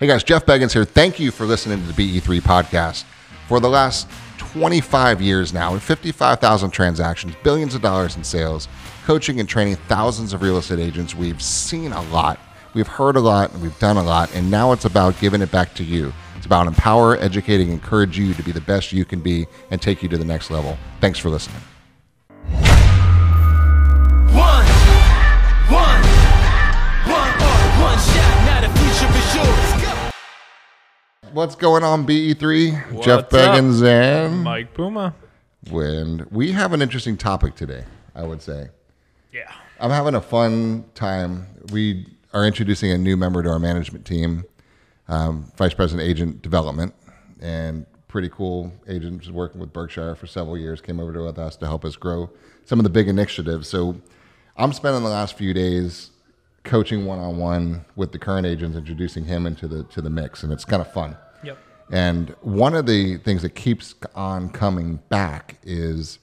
Hey guys, Jeff Beggins here. Thank you for listening to the BE3 podcast. For the last 25 years now, and 55,000 transactions, billions of dollars in sales, coaching and training thousands of real estate agents, we've seen a lot, we've heard a lot, and we've done a lot, and now it's about giving it back to you. It's about empower, educating, encourage you to be the best you can be and take you to the next level. Thanks for listening. What's going on, BE3? What's Jeff up? Beggins and Mike Puma. Wind. We have an interesting topic today, I would say. Yeah. I'm having a fun time. We are introducing a new member to our management team, um, Vice President Agent Development, and pretty cool agent who's working with Berkshire for several years. Came over to with us to help us grow some of the big initiatives. So I'm spending the last few days coaching one on one with the current agents, introducing him into the to the mix, and it's kind of fun. Yep. And one of the things that keeps on coming back is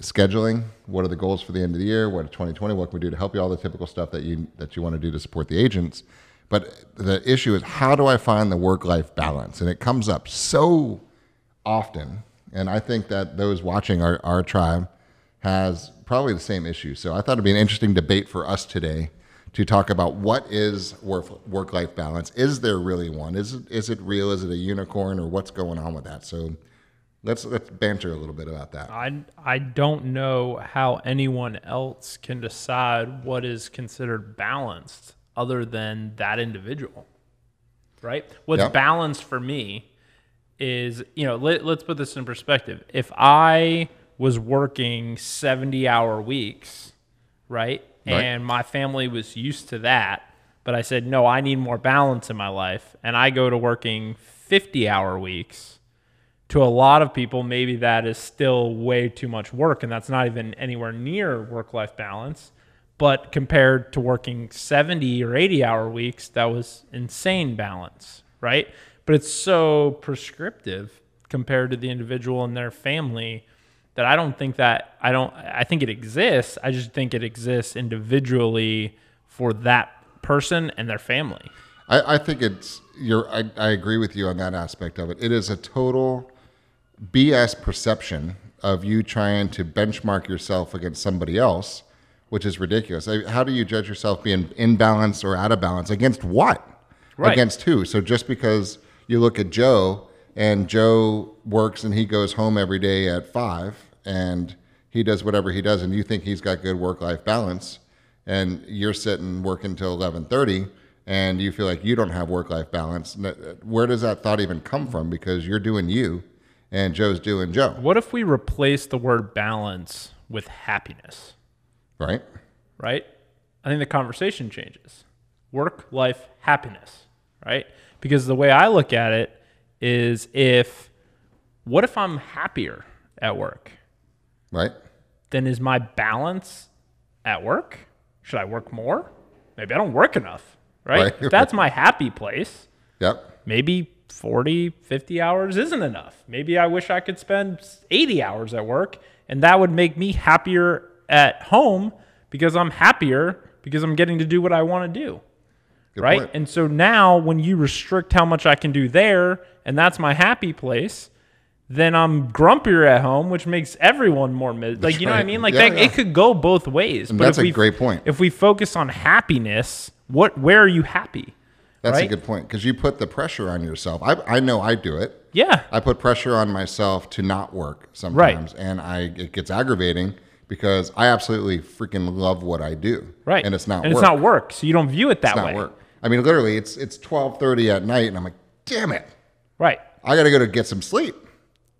scheduling. What are the goals for the end of the year? What 2020? What can we do to help you? All the typical stuff that you that you want to do to support the agents. But the issue is how do I find the work life balance? And it comes up so often. And I think that those watching our, our tribe has probably the same issue. So I thought it'd be an interesting debate for us today to talk about what is work work life balance. Is there really one? Is it is it real? Is it a unicorn or what's going on with that? So let's let's banter a little bit about that. I, I don't know how anyone else can decide what is considered balanced other than that individual. Right? What's Yeah. balanced for me is, you know, let, let's put this in perspective. If I was working 70 hour weeks, right? Right. And my family was used to that, but I said, no, I need more balance in my life. And I go to working 50 hour weeks to a lot of people, maybe that is still way too much work, and that's not even anywhere near work life balance. But compared to working 70 or 80 hour weeks, that was insane balance, right? But it's so prescriptive compared to the individual and their family that I don't think that I don't I think it exists. I just think it exists individually for that person and their family. I, I think it's you're I, I agree with you on that aspect of it. It is a total BS perception of you trying to benchmark yourself against somebody else, which is ridiculous. I, how do you judge yourself being in balance or out of balance against what? Right. Against who? So just because you look at Joe and Joe works and he goes home every day at five and he does whatever he does and you think he's got good work life balance and you're sitting working till 11:30 and you feel like you don't have work life balance where does that thought even come from because you're doing you and Joe's doing Joe What if we replace the word balance with happiness? right right? I think the conversation changes. Work, life, happiness, right? Because the way I look at it is if, what if I'm happier at work? right Then is my balance at work? Should I work more? Maybe I don't work enough, right? Right. If that's my happy place. yep Maybe 40, 50 hours isn't enough. Maybe I wish I could spend 80 hours at work and that would make me happier at home because I'm happier because I'm getting to do what I want to do. Good right? point. And so now when you restrict how much I can do there and that's my happy place, then I'm grumpier at home, which makes everyone more mis- like you know what I mean? Like Yeah, that, yeah. it could go both ways. And but that's if a we, great point. If we focus on happiness, what where are you happy? that's a good point because you put the pressure on yourself I, I know I do it Yeah. I put pressure on myself to not work sometimes, and I it gets aggravating because I absolutely freaking love what I do. Right. and it's not and work. it's not work. So you don't view it that It's not way. work. I mean, literally, it's it's twelve thirty at night, and I'm like, damn it, Right. I got to go to get some sleep,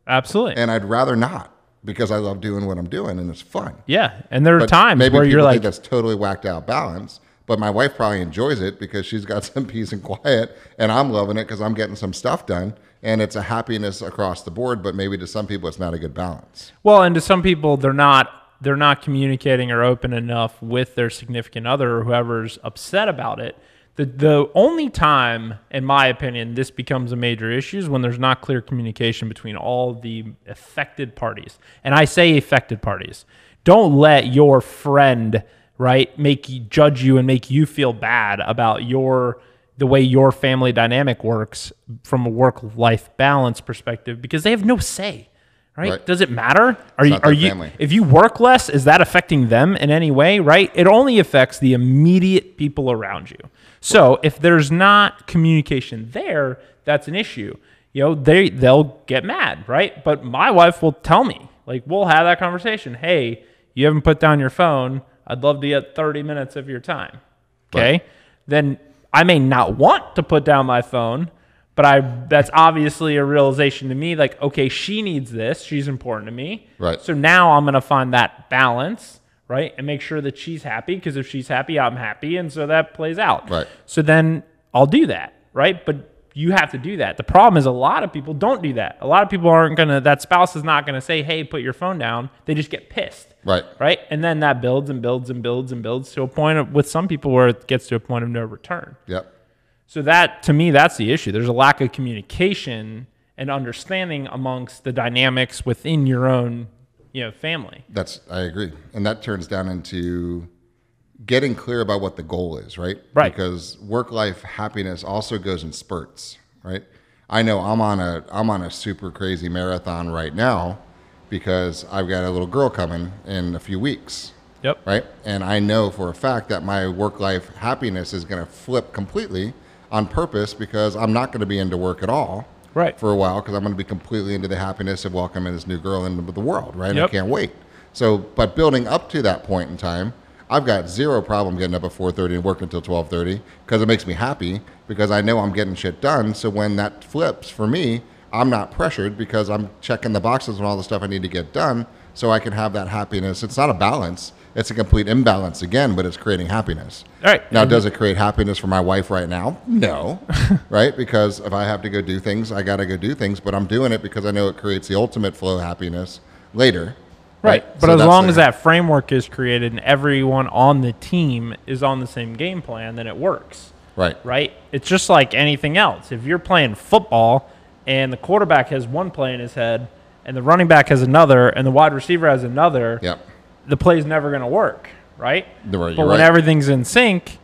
Absolutely. and I'd rather not because I love doing what I'm doing and it's fun. yeah. And there are But times maybe where you're like, that's totally whacked out balance. But my wife probably enjoys it because she's got some peace and quiet, and I'm loving it because I'm getting some stuff done, and it's a happiness across the board. But maybe to some people, it's not a good balance. well, and to some people, they're not they're not communicating or open enough with their significant other or whoever's upset about it. The the only time, in my opinion, this becomes a major issue is when there's not clear communication between all the affected parties. And I say affected parties. Don't let your friend, right, make you judge you and make you feel bad about your the way your family dynamic works from a work life balance perspective because they have no say. Right? Right. Does it matter? Are you are you family. if you work less, is that affecting them in any way? Right? It only affects the immediate people around you. So if there's not communication there, that's an issue. You know, they they'll get mad, right? But my wife will tell me, like, we'll have that conversation. Hey, you haven't put down your phone. I'd love to get 30 minutes of your time. Okay. Right. Then I may not want to put down my phone, but I that's obviously a realization to me like, okay, she needs this. She's important to me. Right. So now I'm going to find that balance, right? And make sure that she's happy because if she's happy, I'm happy. And so that plays out. Right. So then I'll do that, right? But you have to do that. The problem is a lot of people don't do that. A lot of people aren't going to, that spouse is not going to say, hey, put your phone down. They just get pissed Right. right? And then that builds and builds and builds and builds to a point of, with some people where it gets to a point of no return. Yep. So that to me, that's the issue. There's a lack of communication and understanding amongst the dynamics within your own, you know, family. That's I agree, and that turns down into getting clear about what the goal is, right? Right. Because work life happiness also goes in spurts, right? I know I'm on a I'm on a super crazy marathon right now because I've got a little girl coming in a few weeks, Yep. right? And I know for a fact that my work life happiness is going to flip completely on purpose because I'm not going to be into work at all. Right. For a while because I'm going to be completely into the happiness of welcoming this new girl into the world, right? And I can't wait. So, but building up to that point in time, I've got zero problem getting up at 4:30 and working until 12:30 because it makes me happy because I know I'm getting shit done. So when that flips for me, I'm not pressured because I'm checking the boxes and all the stuff I need to get done so I can have that happiness. It's not a balance. It's a complete imbalance again, but it's creating happiness. All right. Now, does it create happiness for my wife right now? No, right? Because if I have to go do things, I got to go do things, but I'm doing it because I know it creates the ultimate flow of happiness later. Right. But So as long as that framework is created and everyone on the team is on the same game plan, then it works. Right. right? It's just like anything else. If you're playing football and the quarterback has one play in his head and the running back has another and the wide receiver has another, Yep. The play's never going to work, right? Right, but when right. everything's in sync,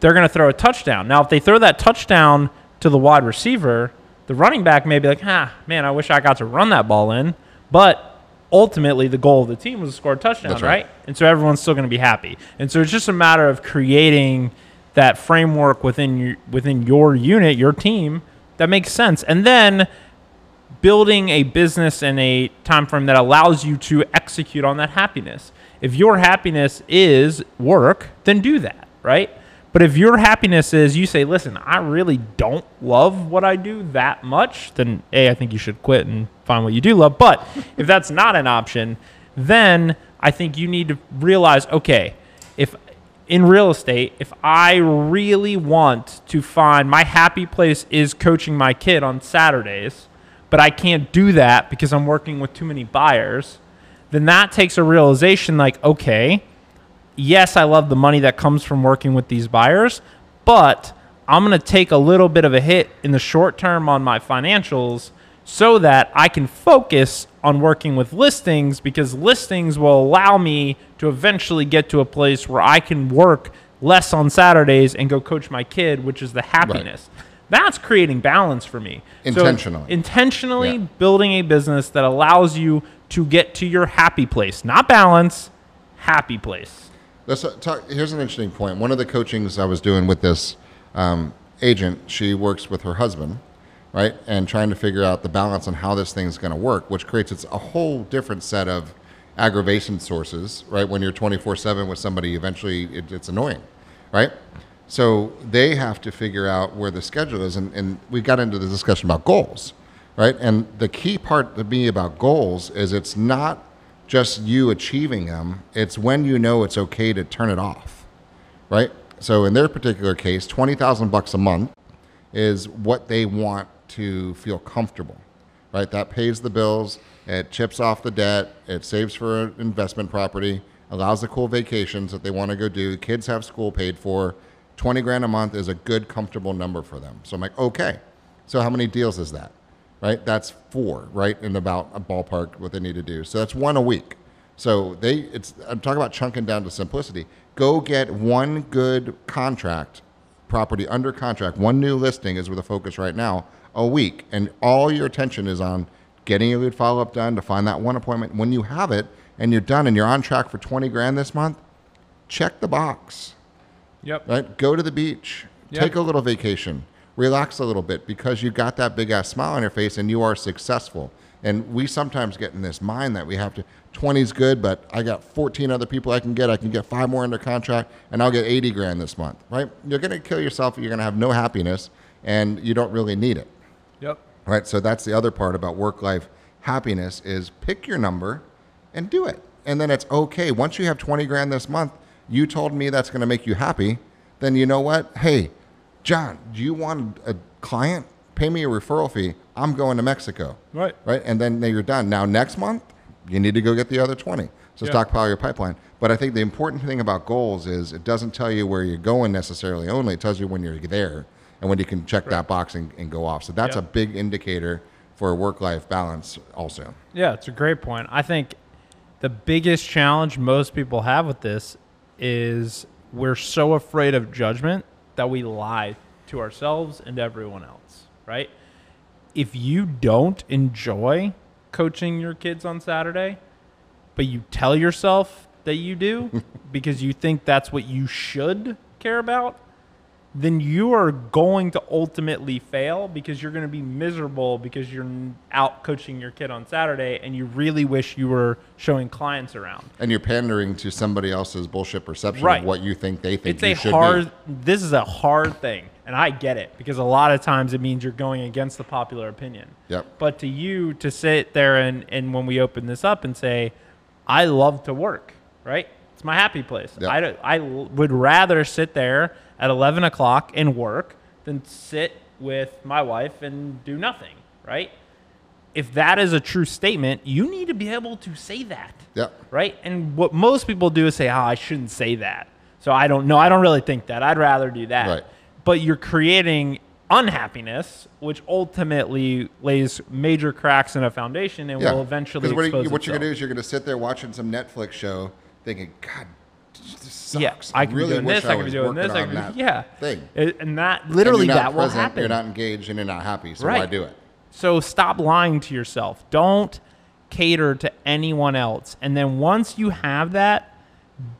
they're going to throw a touchdown. Now, if they throw that touchdown to the wide receiver, the running back may be like, "Ah, man, I wish I got to run that ball in." But ultimately, the goal of the team was to score a touchdown, right. right. And so everyone's still going to be happy. And so it's just a matter of creating that framework within your within your unit, your team that makes sense, and then building a business in a time frame that allows you to execute on that happiness. If your happiness is work, then do that, right? But if your happiness is you say, listen, I really don't love what I do that much, then A, I think you should quit and find what you do love. But if that's not an option, then I think you need to realize, okay, if in real estate, if I really want to find my happy place is coaching my kid on Saturdays, but I can't do that because I'm working with too many buyers, then that takes a realization like, okay, yes, I love the money that comes from working with these buyers, but I'm going to take a little bit of a hit in the short term on my financials so that I can focus on working with listings because listings will allow me to eventually get to a place where I can work less on Saturdays and go coach my kid, which is the happiness. That's creating balance for me. So Intentionally. intentionally Yeah. building a business that allows you to get to your happy place, not balance, happy place. Talk. Here's an interesting point. One of the coachings I was doing with this um, agent, she works with her husband, right, and trying to figure out the balance on how this thing's going to work, which creates its, a whole different set of aggravation sources, right? When you're 24/7 with somebody, eventually it, it's annoying, right? So they have to figure out where the schedule is, and, and we got into the discussion about goals, right? And the key part to me about goals is it's not just you achieving them; it's when you know it's okay to turn it off, right? So in their particular case, twenty thousand bucks a month is what they want to feel comfortable, right? That pays the bills, it chips off the debt, it saves for an investment property, allows the cool vacations that they want to go do. Kids have school paid for. 20 grand a month is a good, comfortable number for them. So I'm like, okay. So how many deals is that? Right? That's four, right? In about a ballpark what they need to do. So that's one a week. So they, it's, I'm talking about chunking down to simplicity. Go get one good contract property under contract, one new listing is where the focus right now, a week, and all your attention is on getting your lead follow up done to find that one appointment. When you have it and you're done and you're on track for 20 grand this month, check the box Yep. right? Go to the beach, Yeah. take a little vacation, relax a little bit because you got that big ass smile on your face and you are successful. And we sometimes get in this mind that we have to 20 is good, but I got 14 other people I can get. I can get five more under contract and I'll get 80 grand this month, right? You're going to kill yourself. You're going to have no happiness and you don't really need it. Yep. Right. So that's the other part about work life happiness is pick your number and do it. And then it's okay. Once you have 20 grand this month, you told me that's going to make you happy. Then you know what? Hey, John, do you want a client? Pay me a referral fee. I'm going to Mexico. Right. Right. And then you're done. Now, next month, you need to go get the other 20. So Yeah. stockpile your pipeline. But I think the important thing about goals is it doesn't tell you where you're going necessarily only. It tells you when you're there and when you can check that box and, and go off. So that's Yeah. a big indicator for work life balance also. Yeah, it's a great point. I think the biggest challenge most people have with this is we're so afraid of judgment that we lie to ourselves and everyone else, right? If you don't enjoy coaching your kids on Saturday, but you tell yourself that you do because you think that's what you should care about, then you are going to ultimately fail because you're going to be miserable because you're out coaching your kid on Saturday and you really wish you were showing clients around. And you're pandering to somebody else's bullshit perception Right. of what you think they think It's you a should hard this is a hard thing and I get it because a lot of times it means you're going against the popular opinion. Yep. But to you to sit there and and when we open this up and say I love to work, right? It's my happy place. Yep. I, I would rather sit there at 11 o'clock and work than sit with my wife and do nothing, right? If that is a true statement, you need to be able to say that Yep. right? And what most people do is say, "Oh, I shouldn't say that." So I don't know. I don't really think that. I'd rather do that. Right. But you're creating unhappiness, which ultimately lays major cracks in a foundation and will eventually 'Cause what, you, what you're gonna do is you're gonna sit there watching some Netflix show, thinking, "God, sucks." yeah, I could really be doing wish this. I could be doing this. I could that be, yeah. thing." And that And literally not that will happen. You're not engaged, and you're not happy. So Right. why do it? So stop lying to yourself. Don't cater to anyone else. And then once you have that,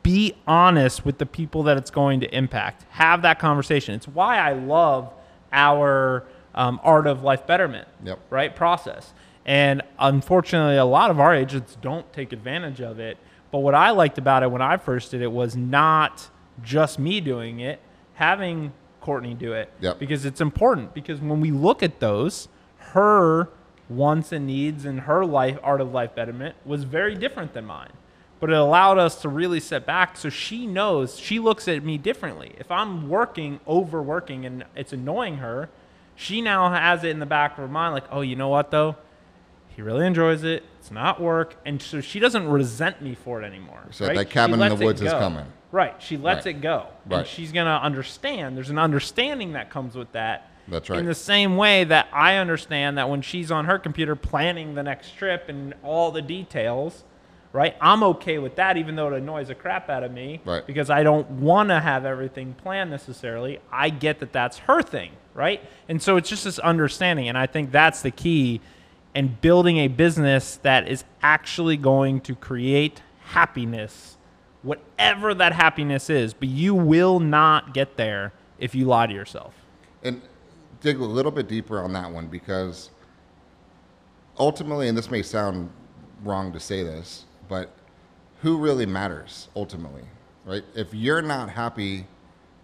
be honest with the people that it's going to impact. Have that conversation. It's why I love our um, art of life betterment Yep. right process. And unfortunately, a lot of our agents don't take advantage of it. But what I liked about it when I first did it was not just me doing it, having Courtney do it. Yep. Because it's important. Because when we look at those, her wants and needs and her life art of life betterment was very different than mine. But it allowed us to really set back so she knows she looks at me differently. If I'm working, overworking, and it's annoying her, she now has it in the back of her mind like, oh, you know what though? He really enjoys it. It's not work. And so she doesn't resent me for it anymore. So right? that cabin in the woods is coming. Right. She lets Right. it go. And Right. she's going to understand. There's an understanding that comes with that. That's right. In the same way that I understand that when she's on her computer planning the next trip and all the details, right? I'm okay with that, even though it annoys the crap out of me. Right. Because I don't want to have everything planned necessarily. I get that that's her thing, right? And so it's just this understanding. And I think that's the key in building a business that is actually going to create happiness, whatever that happiness is. But you will not get there if you lie to yourself. and dig a little bit deeper on that one because ultimately, and this may sound wrong to say this, but who really matters ultimately, right? If you're not happy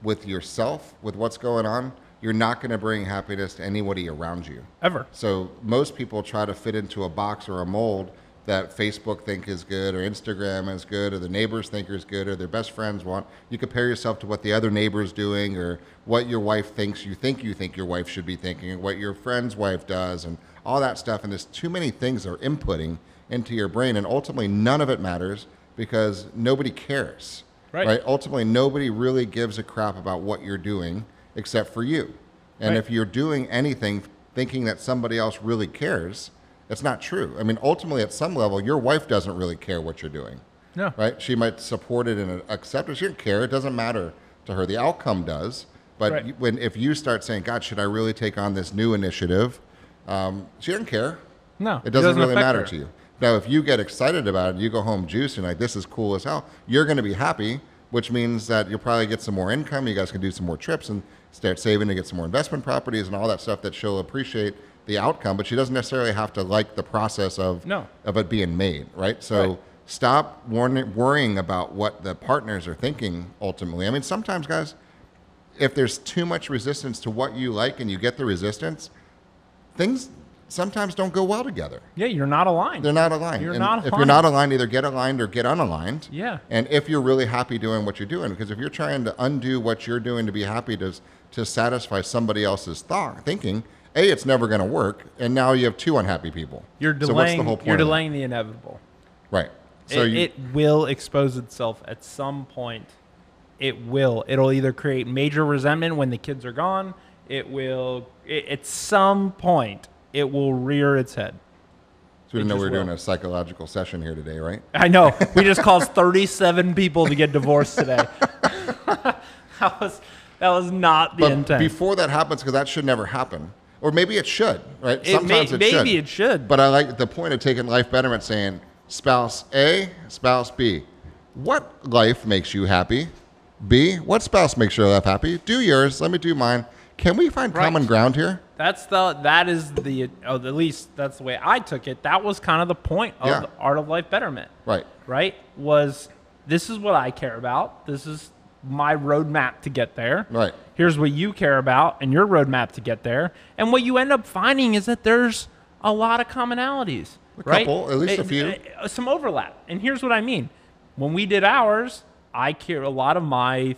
with yourself, with what's going on, you're not going to bring happiness to anybody around you. Ever. So most people try to fit into a box or a mold that Facebook think is good or Instagram is good or the neighbors think is good or their best friends want. You compare yourself to what the other neighbor's doing or what your wife thinks you think you think your wife should be thinking or what your friend's wife does and all that stuff. And there's too many things that are inputting into your brain and ultimately none of it matters because nobody cares. Right. Ultimately, nobody really gives a crap about what you're doing except for you. And Right. if you're doing anything thinking that somebody else really cares, it's not true. I mean, ultimately, at some level, your wife doesn't really care what you're doing, No. right? She might support it and accept it. She doesn't care. It doesn't matter to her. The outcome does, But Right. when if you start saying, "God, should I really take on this new initiative?" Um, she doesn't care. No, It doesn't, really matter her. to you. Now, if you get excited about it, you go home juicing like this is cool as hell. You're going to be happy, which means that you'll probably get some more income. You guys can do some more trips and start saving to get some more investment properties and all that stuff that she'll appreciate the outcome. But she doesn't necessarily have to like the process of No. of it being made, right? So Right. stop warn- worrying about what the partners are thinking ultimately. I mean, sometimes, guys, if there's too much resistance to what you like and you get the resistance, things sometimes don't go well together. Yeah, you're not aligned. They're not aligned. You're And not If you're not aligned, either get aligned or get unaligned. Yeah. And if you're really happy doing what you're doing, because if you're trying to undo what you're doing to be happy to to satisfy somebody else's thought thinking, a it's never going to work, and now you have two unhappy people. You're delaying, So what's the whole point you're delaying the inevitable. Right. So it, you, it will expose itself at some point. It will. It'll either create major resentment when the kids are gone. It will. It, at some point, it will rear its head. so we didn't know we were just doing a psychological session here today, right? I know. We just caused 37 people to get divorced today. that was that was not the But intent. before that happens, because that should never happen, or maybe it should, right? It may- Sometimes maybe should. it should. But I like the point of taking life betterment, saying spouse A, spouse B. What life makes you happy? B, what spouse makes your life happy? Do yours. Let me do mine. Can we find Right. common ground here? That's the that is the oh, at least that's the way I took it. That was kind of the point of Yeah. the art of life betterment. Right. right? Was this is what I care about. This is my roadmap to get there. Right. Here's what you care about and your roadmap to get there. And what you end up finding is that there's a lot of commonalities. A right? couple, at least a Uh, few. uh, Some overlap. And here's what I mean. When we did ours, I care a lot of my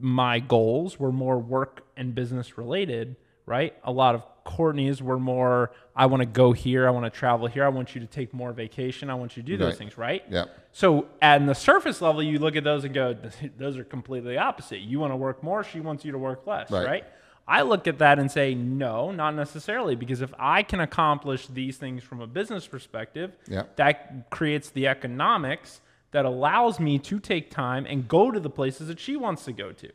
my goals were more work and business related, right? A lot of Courtney's were more I want to go here, I want to travel here, I want you to take more vacation, I want you to do those Right. things, right? Yep. So at the surface level, you look at those and go, those are completely opposite. You want to work more, she wants you to work less, Right. right? I look at that and say, no, not necessarily, because if I can accomplish these things from a business perspective, Yeah. that creates the economics that allows me to take time and go to the places that she wants to go to,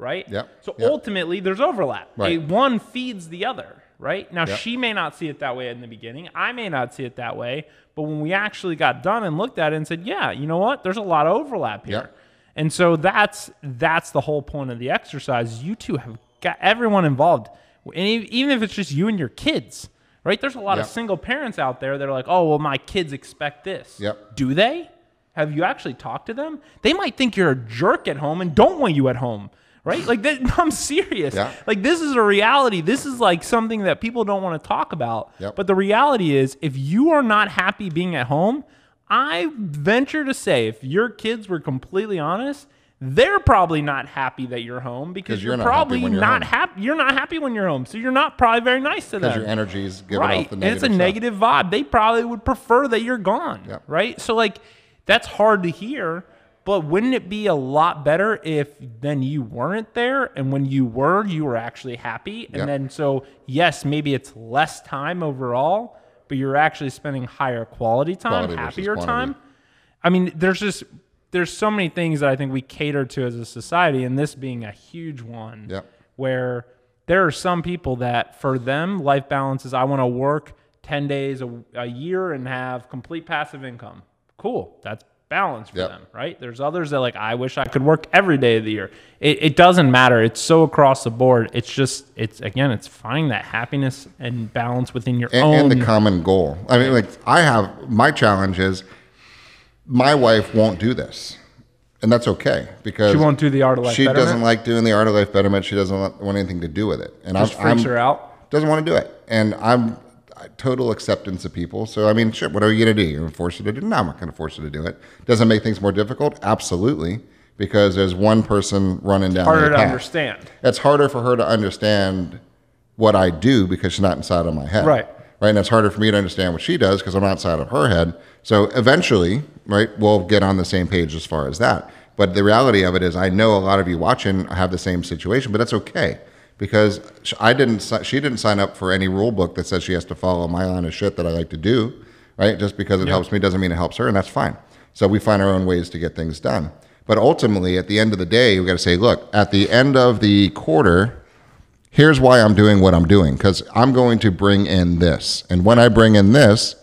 right? Yep. So Yep. ultimately, there's overlap. Right. A one feeds the other, right? Now, Yep. she may not see it that way in the beginning. I may not see it that way. But when we actually got done and looked at it and said, yeah, you know what? There's a lot of overlap here. Yep. And so that's that's the whole point of the exercise. You two have got everyone involved, and even if it's just you and your kids, right? There's a lot of single parents out there that are like, "Oh, well, my kids expect this." Yep. Do they? Have you actually talked to them? They might think you're a jerk at home and don't want you at home, right? Like that. I'm serious. Yeah. Like this is a reality. This is like something that people don't want to talk about. Yep. But the reality is, if you are not happy being at home, I venture to say, if your kids were completely honest, they're probably not happy that you're home because you're, you're happy probably when you're not happy. You're not happy when you're home, so you're not probably very nice to them. Because your energy's giving right, off the and it's a stuff. negative vibe. They probably would prefer that you're gone. Yep. Right. So like, that's hard to hear. But wouldn't it be a lot better if then you weren't there and when you were, you were actually happy? And Yep. then so yes, maybe it's less time overall, but you're actually spending higher quality time, Quality happier time. I mean, there's just there's so many things that I think we cater to as a society, and this being a huge one. Yep. Where there are some people that for them life balance is I want to work ten days a, a year and have complete passive income. Cool, that's balance for Yep. them, right? There's others that like I wish I could work every day of the year. It, it doesn't matter. It's so across the board. It's just it's again it's finding that happiness and balance within your and, own. and the common goal. I mean, like I have my challenge is my wife won't do this, and that's okay because She won't do the art of life She betterment? doesn't like doing the art of life betterment. She doesn't want anything to do with it, and just I'm, freaks I'm- her out. Doesn't want to do it, and I'm total acceptance of people. So I mean, shit. What are you gonna do? You're gonna force her to do? No, I'm not gonna force her to do it. Does it make things more difficult? Absolutely, because there's one person running down Harder to path. understand. It's harder for her to understand what I do because she's not inside of my head. Right. Right. And it's harder for me to understand what she does because I'm outside of her head. So eventually, right, we'll get on the same page as far as that. But the reality of it is, I know a lot of you watching have the same situation, but that's okay because I didn't. She didn't sign up for any rule book that says she has to follow my line of shit that I like to do. Right. Just because it helps me doesn't mean it helps her, and that's fine. So we find our own ways to get things done. But ultimately, at the end of the day, we got to say, look, at the end of the quarter, here's why I'm doing what I'm doing because I'm going to bring in this. And when I bring in this,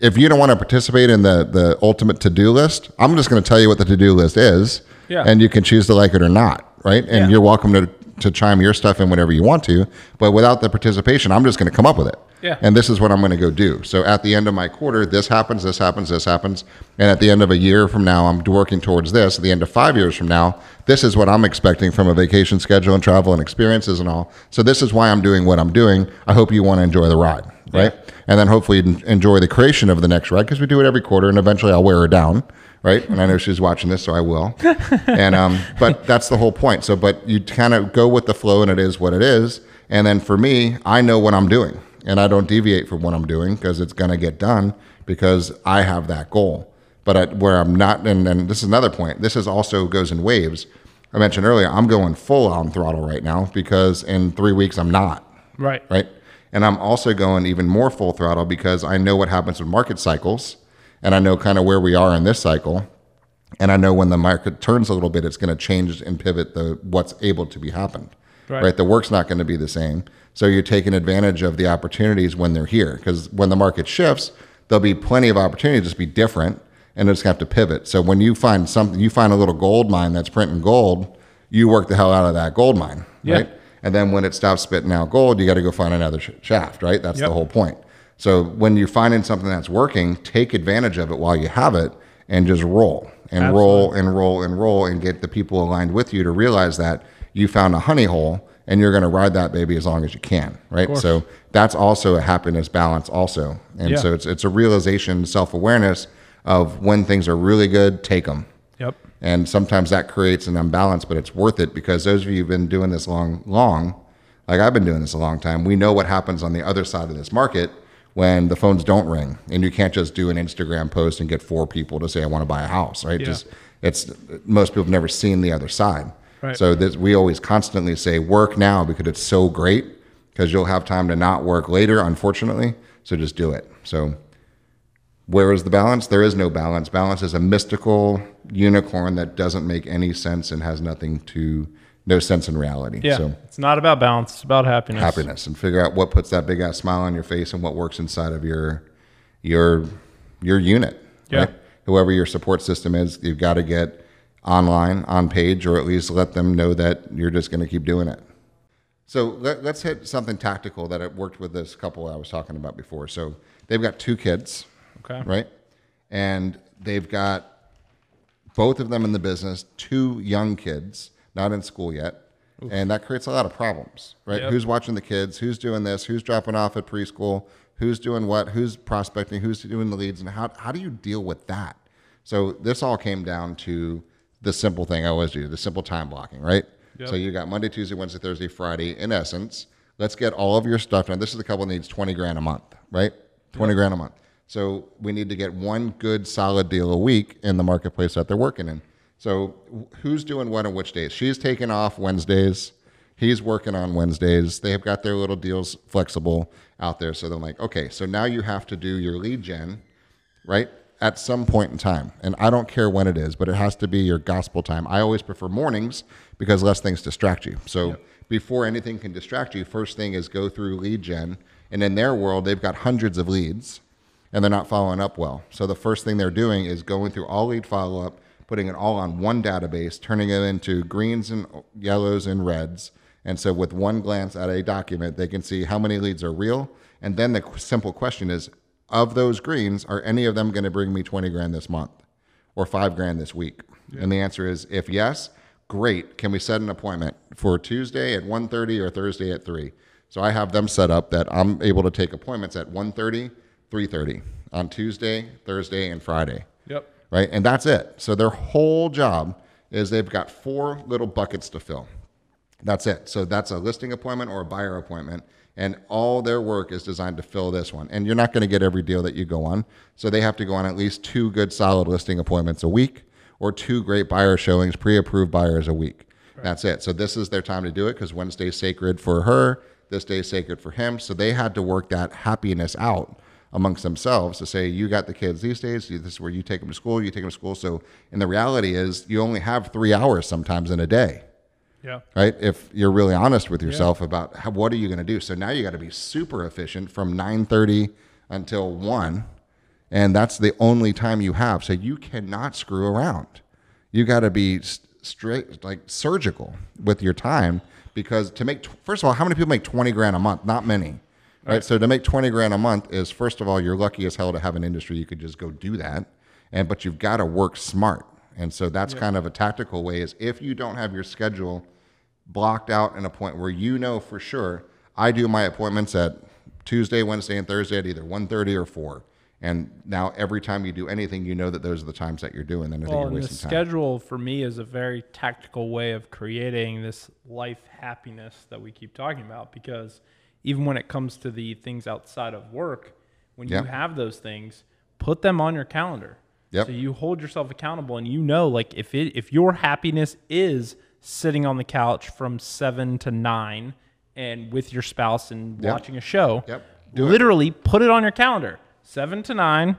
if you don't want to participate in the the ultimate to do list, I'm just going to tell you what the to do list is, Yeah. and you can choose to like it or not, right? And Yeah. you're welcome to to chime your stuff in whenever you want to. But without the participation, I'm just going to come up with it. Yeah. And this is what I'm going to go do. So at the end of my quarter, this happens, this happens, this happens. And at the end of a year from now, I'm working towards this. At the end of five years from now, this is what I'm expecting from a vacation schedule and travel and experiences and all. So this is why I'm doing what I'm doing. I hope you want to enjoy the ride, right? And then hopefully enjoy the creation of the next ride because we do it every quarter and eventually I'll wear her down. Right. And I know she's watching this, so I will. And, um, but that's the whole point. So, but you kind of go with the flow and it is what it is. And then for me, I know what I'm doing and I don't deviate from what I'm doing because it's going to get done because I have that goal. But I, where I'm not, and, and this is another point, this is also goes in waves. I mentioned earlier, I'm going full on throttle right now because in three weeks I'm not, Right. right? And I'm also going even more full throttle because I know what happens with market cycles and I know kind of where we are in this cycle. And I know when the market turns a little bit, it's going to change and pivot the what's able to be happened. Right. right? The work's not going to be the same. So you're taking advantage of the opportunities when they're here. Because when the market shifts, there'll be plenty of opportunity to just be different and it's going to have to pivot. So when you find something, you find a little gold mine that's printing gold, you work the hell out of that gold mine, Yeah. right? And then when it stops spitting out gold, you got to go find another sh- shaft, right? That's Yep. the whole point. So when you're finding something that's working, take advantage of it while you have it and just roll and roll and roll and roll and get the people aligned with you to realize that you found a honey hole and you're going to ride that baby as long as you can, right? So that's also a happiness balance also. And Yeah. so it's it's a realization, self-awareness of when things are really good, take them. And sometimes that creates an imbalance, but it's worth it because those of you who've been doing this long, long, like I've been doing this a long time, we know what happens on the other side of this market when the phones don't ring and you can't just do an Instagram post and get four people to say, I want to buy a house, right? Yeah. Just it's most people have never seen the other side. Right. So this, we always constantly say work now because it's so great because you'll have time to not work later, unfortunately. So just do it. So where is the balance? There is no balance. Balance is a mystical unicorn that doesn't make any sense and has nothing to, no sense in reality. Yeah. So it's not about balance. It's about happiness. happiness and figure out what puts that big ass smile on your face and what works inside of your, your, your unit. Yeah. Whoever your support system is, you've got to get online, on page, or at least let them know that you're just going to keep doing it. So let, let's hit something tactical that I worked with this couple I was talking about before. So they've got two kids Okay. right? And they've got both of them in the business, two young kids, not in school yet. And that creates a lot of problems, right? Yep. Who's watching the kids? Who's doing this? Who's dropping off at preschool? Who's doing what? Who's prospecting? Who's doing the leads? And how, how do you deal with that? So this all came down to the simple thing I always do, the simple time blocking, right? Yep. So you got Monday, Tuesday, Wednesday, Thursday, Friday. In essence, let's get all of your stuff done. This is a couple that needs 20 grand a month, right? 20 grand a month. So we need to get one good solid deal a week in the marketplace that they're working in. So who's doing what on which days? She's taking off Wednesdays. He's working on Wednesdays. They have got their little deals flexible out there. So they're like, okay, so now you have to do your lead gen, right? At some point in time. And I don't care when it is, but it has to be your gospel time. I always prefer mornings because less things distract you. So before anything can distract you, first thing is go through lead gen. And in their world, they've got hundreds of leads and they're not following up well. So the first thing they're doing is going through all lead follow up, putting it all on one database, turning it into greens and yellows and reds. And so with one glance at a document, they can see how many leads are real. And then the simple question is, of those greens, are any of them going to bring me 20 grand this month or five grand this week? And the answer is, if yes, great. Can we set an appointment for Tuesday at 1.30 or Thursday at 3? So I have them set up that I'm able to take appointments at 1.30, 3.30 on Tuesday, Thursday, and Friday Yep. right? And that's it. So their whole job is they've got four little buckets to fill. That's it. So that's a listing appointment or a buyer appointment. And all their work is designed to fill this one. And you're not going to get every deal that you go on. So they have to go on at least two good solid listing appointments a week or two great buyer showings, pre approved buyers a week. That's it. So this is their time to do it because Wednesday's sacred for her, this day's sacred for him. So they had to work that happiness out amongst themselves to say, you got the kids these days. This is where you take them to school. You take them to school. So, and the reality is, you only have three hours sometimes in a day Yeah. right? If you're really honest with yourself about how, what are you going to do. So now you got to be super efficient from 9:30 until 1, and that's the only time you have. So you cannot screw around. You got to be straight like surgical with your time because to make first of all, how many people make 20 grand a month? Not many. Right? So to make 20 grand a month is first of all, you're lucky as hell to have an industry you could just go do that. And but you've got to work smart. And so that's kind of a tactical way is if you don't have your schedule blocked out in a point where you know for sure I do my appointments at Tuesday, Wednesday, and Thursday at either 1.30 or 4. And now every time you do anything, you know that those are the times that you're doing. Then I think you're and the wasting time. schedule for me is a very tactical way of creating this life happiness that we keep talking about because even when it comes to the things outside of work, when Yeah. you have those things, put them on your calendar. Yep. So you hold yourself accountable and you know like if it if your happiness is sitting on the couch from 7 to 9 and with your spouse and Yep. watching a show, Yep. Do it. literally put it on your calendar. 7 to 9,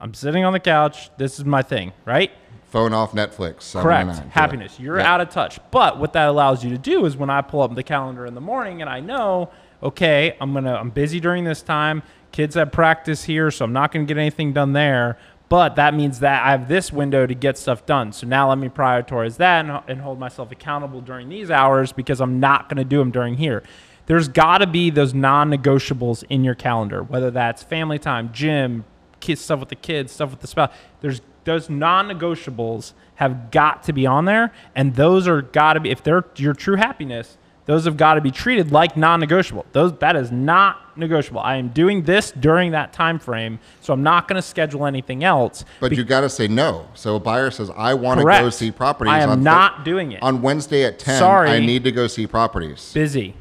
I'm sitting on the couch, this is my thing, right? Phone off Netflix. Correct. nine. Happiness. You're Yep. out of touch. But what that allows you to do is when I pull up the calendar in the morning and I know, okay, I'm gonna I'm busy during this time. Kids have practice here, so I'm not gonna get anything done there. But that means that I have this window to get stuff done. So now let me prioritize that and, and hold myself accountable during these hours because I'm not gonna do them during here. There's got to be those non-negotiables in your calendar, whether that's family time, gym, kids stuff with the kids, stuff with the spouse. There's those non-negotiables have got to be on there, and those are got to be if they're your true happiness. Those have got to be treated like non-negotiable. Those that is not negotiable. I am doing this during that time frame, so I'm not going to schedule anything else. But you got to say no. So a buyer says, I want to go see properties. I am not doing it. On Wednesday at 10, Sorry. I need to go see properties. Busy.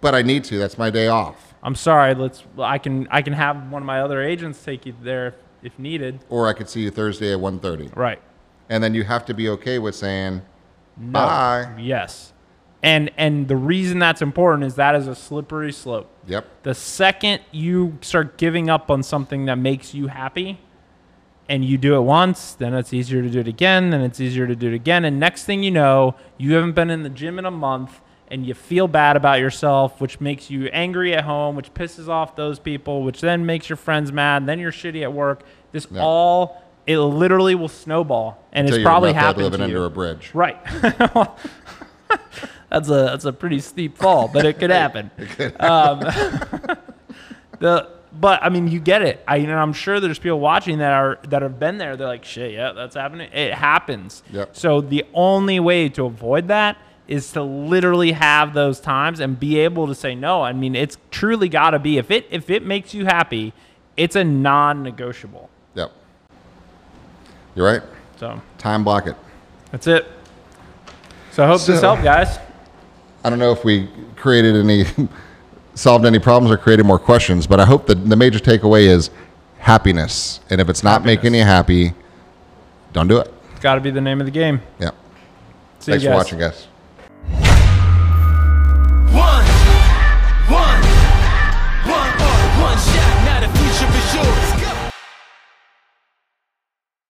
But I need to. That's my day off. I'm sorry. Let's. I can. I can have one of my other agents take you there if, if needed. Or I could see you Thursday at 1.30. Right. And then you have to be okay with saying, No. bye. Yes. And and the reason that's important is that is a slippery slope. Yep. The second you start giving up on something that makes you happy and you do it once, then it's easier to do it again, then it's easier to do it again. And next thing you know, you haven't been in the gym in a month and you feel bad about yourself, which makes you angry at home, which pisses off those people, which then makes your friends mad, then you're shitty at work. This Yeah. all it literally will snowball. And Until it's probably happened living to under a bridge. Right. that's a that's a pretty steep fall, but it could happen. Um, the but I mean, you get it. I and I'm sure there's people watching that are that have been there. They're like, shit, yeah, that's happening. It happens. Yep. So the only way to avoid that is to literally have those times and be able to say no. I mean, it's truly got to be if it if it makes you happy, it's a non-negotiable. Yep. You're right. So Time block it. that's it. So I hope this helped, guys. I don't know if we created any, solved any problems or created more questions, but I hope that the major takeaway is happiness. And if it's not making you happy, don't do it. It's got to be the name of the game. Yep. See Thanks for watching, guys.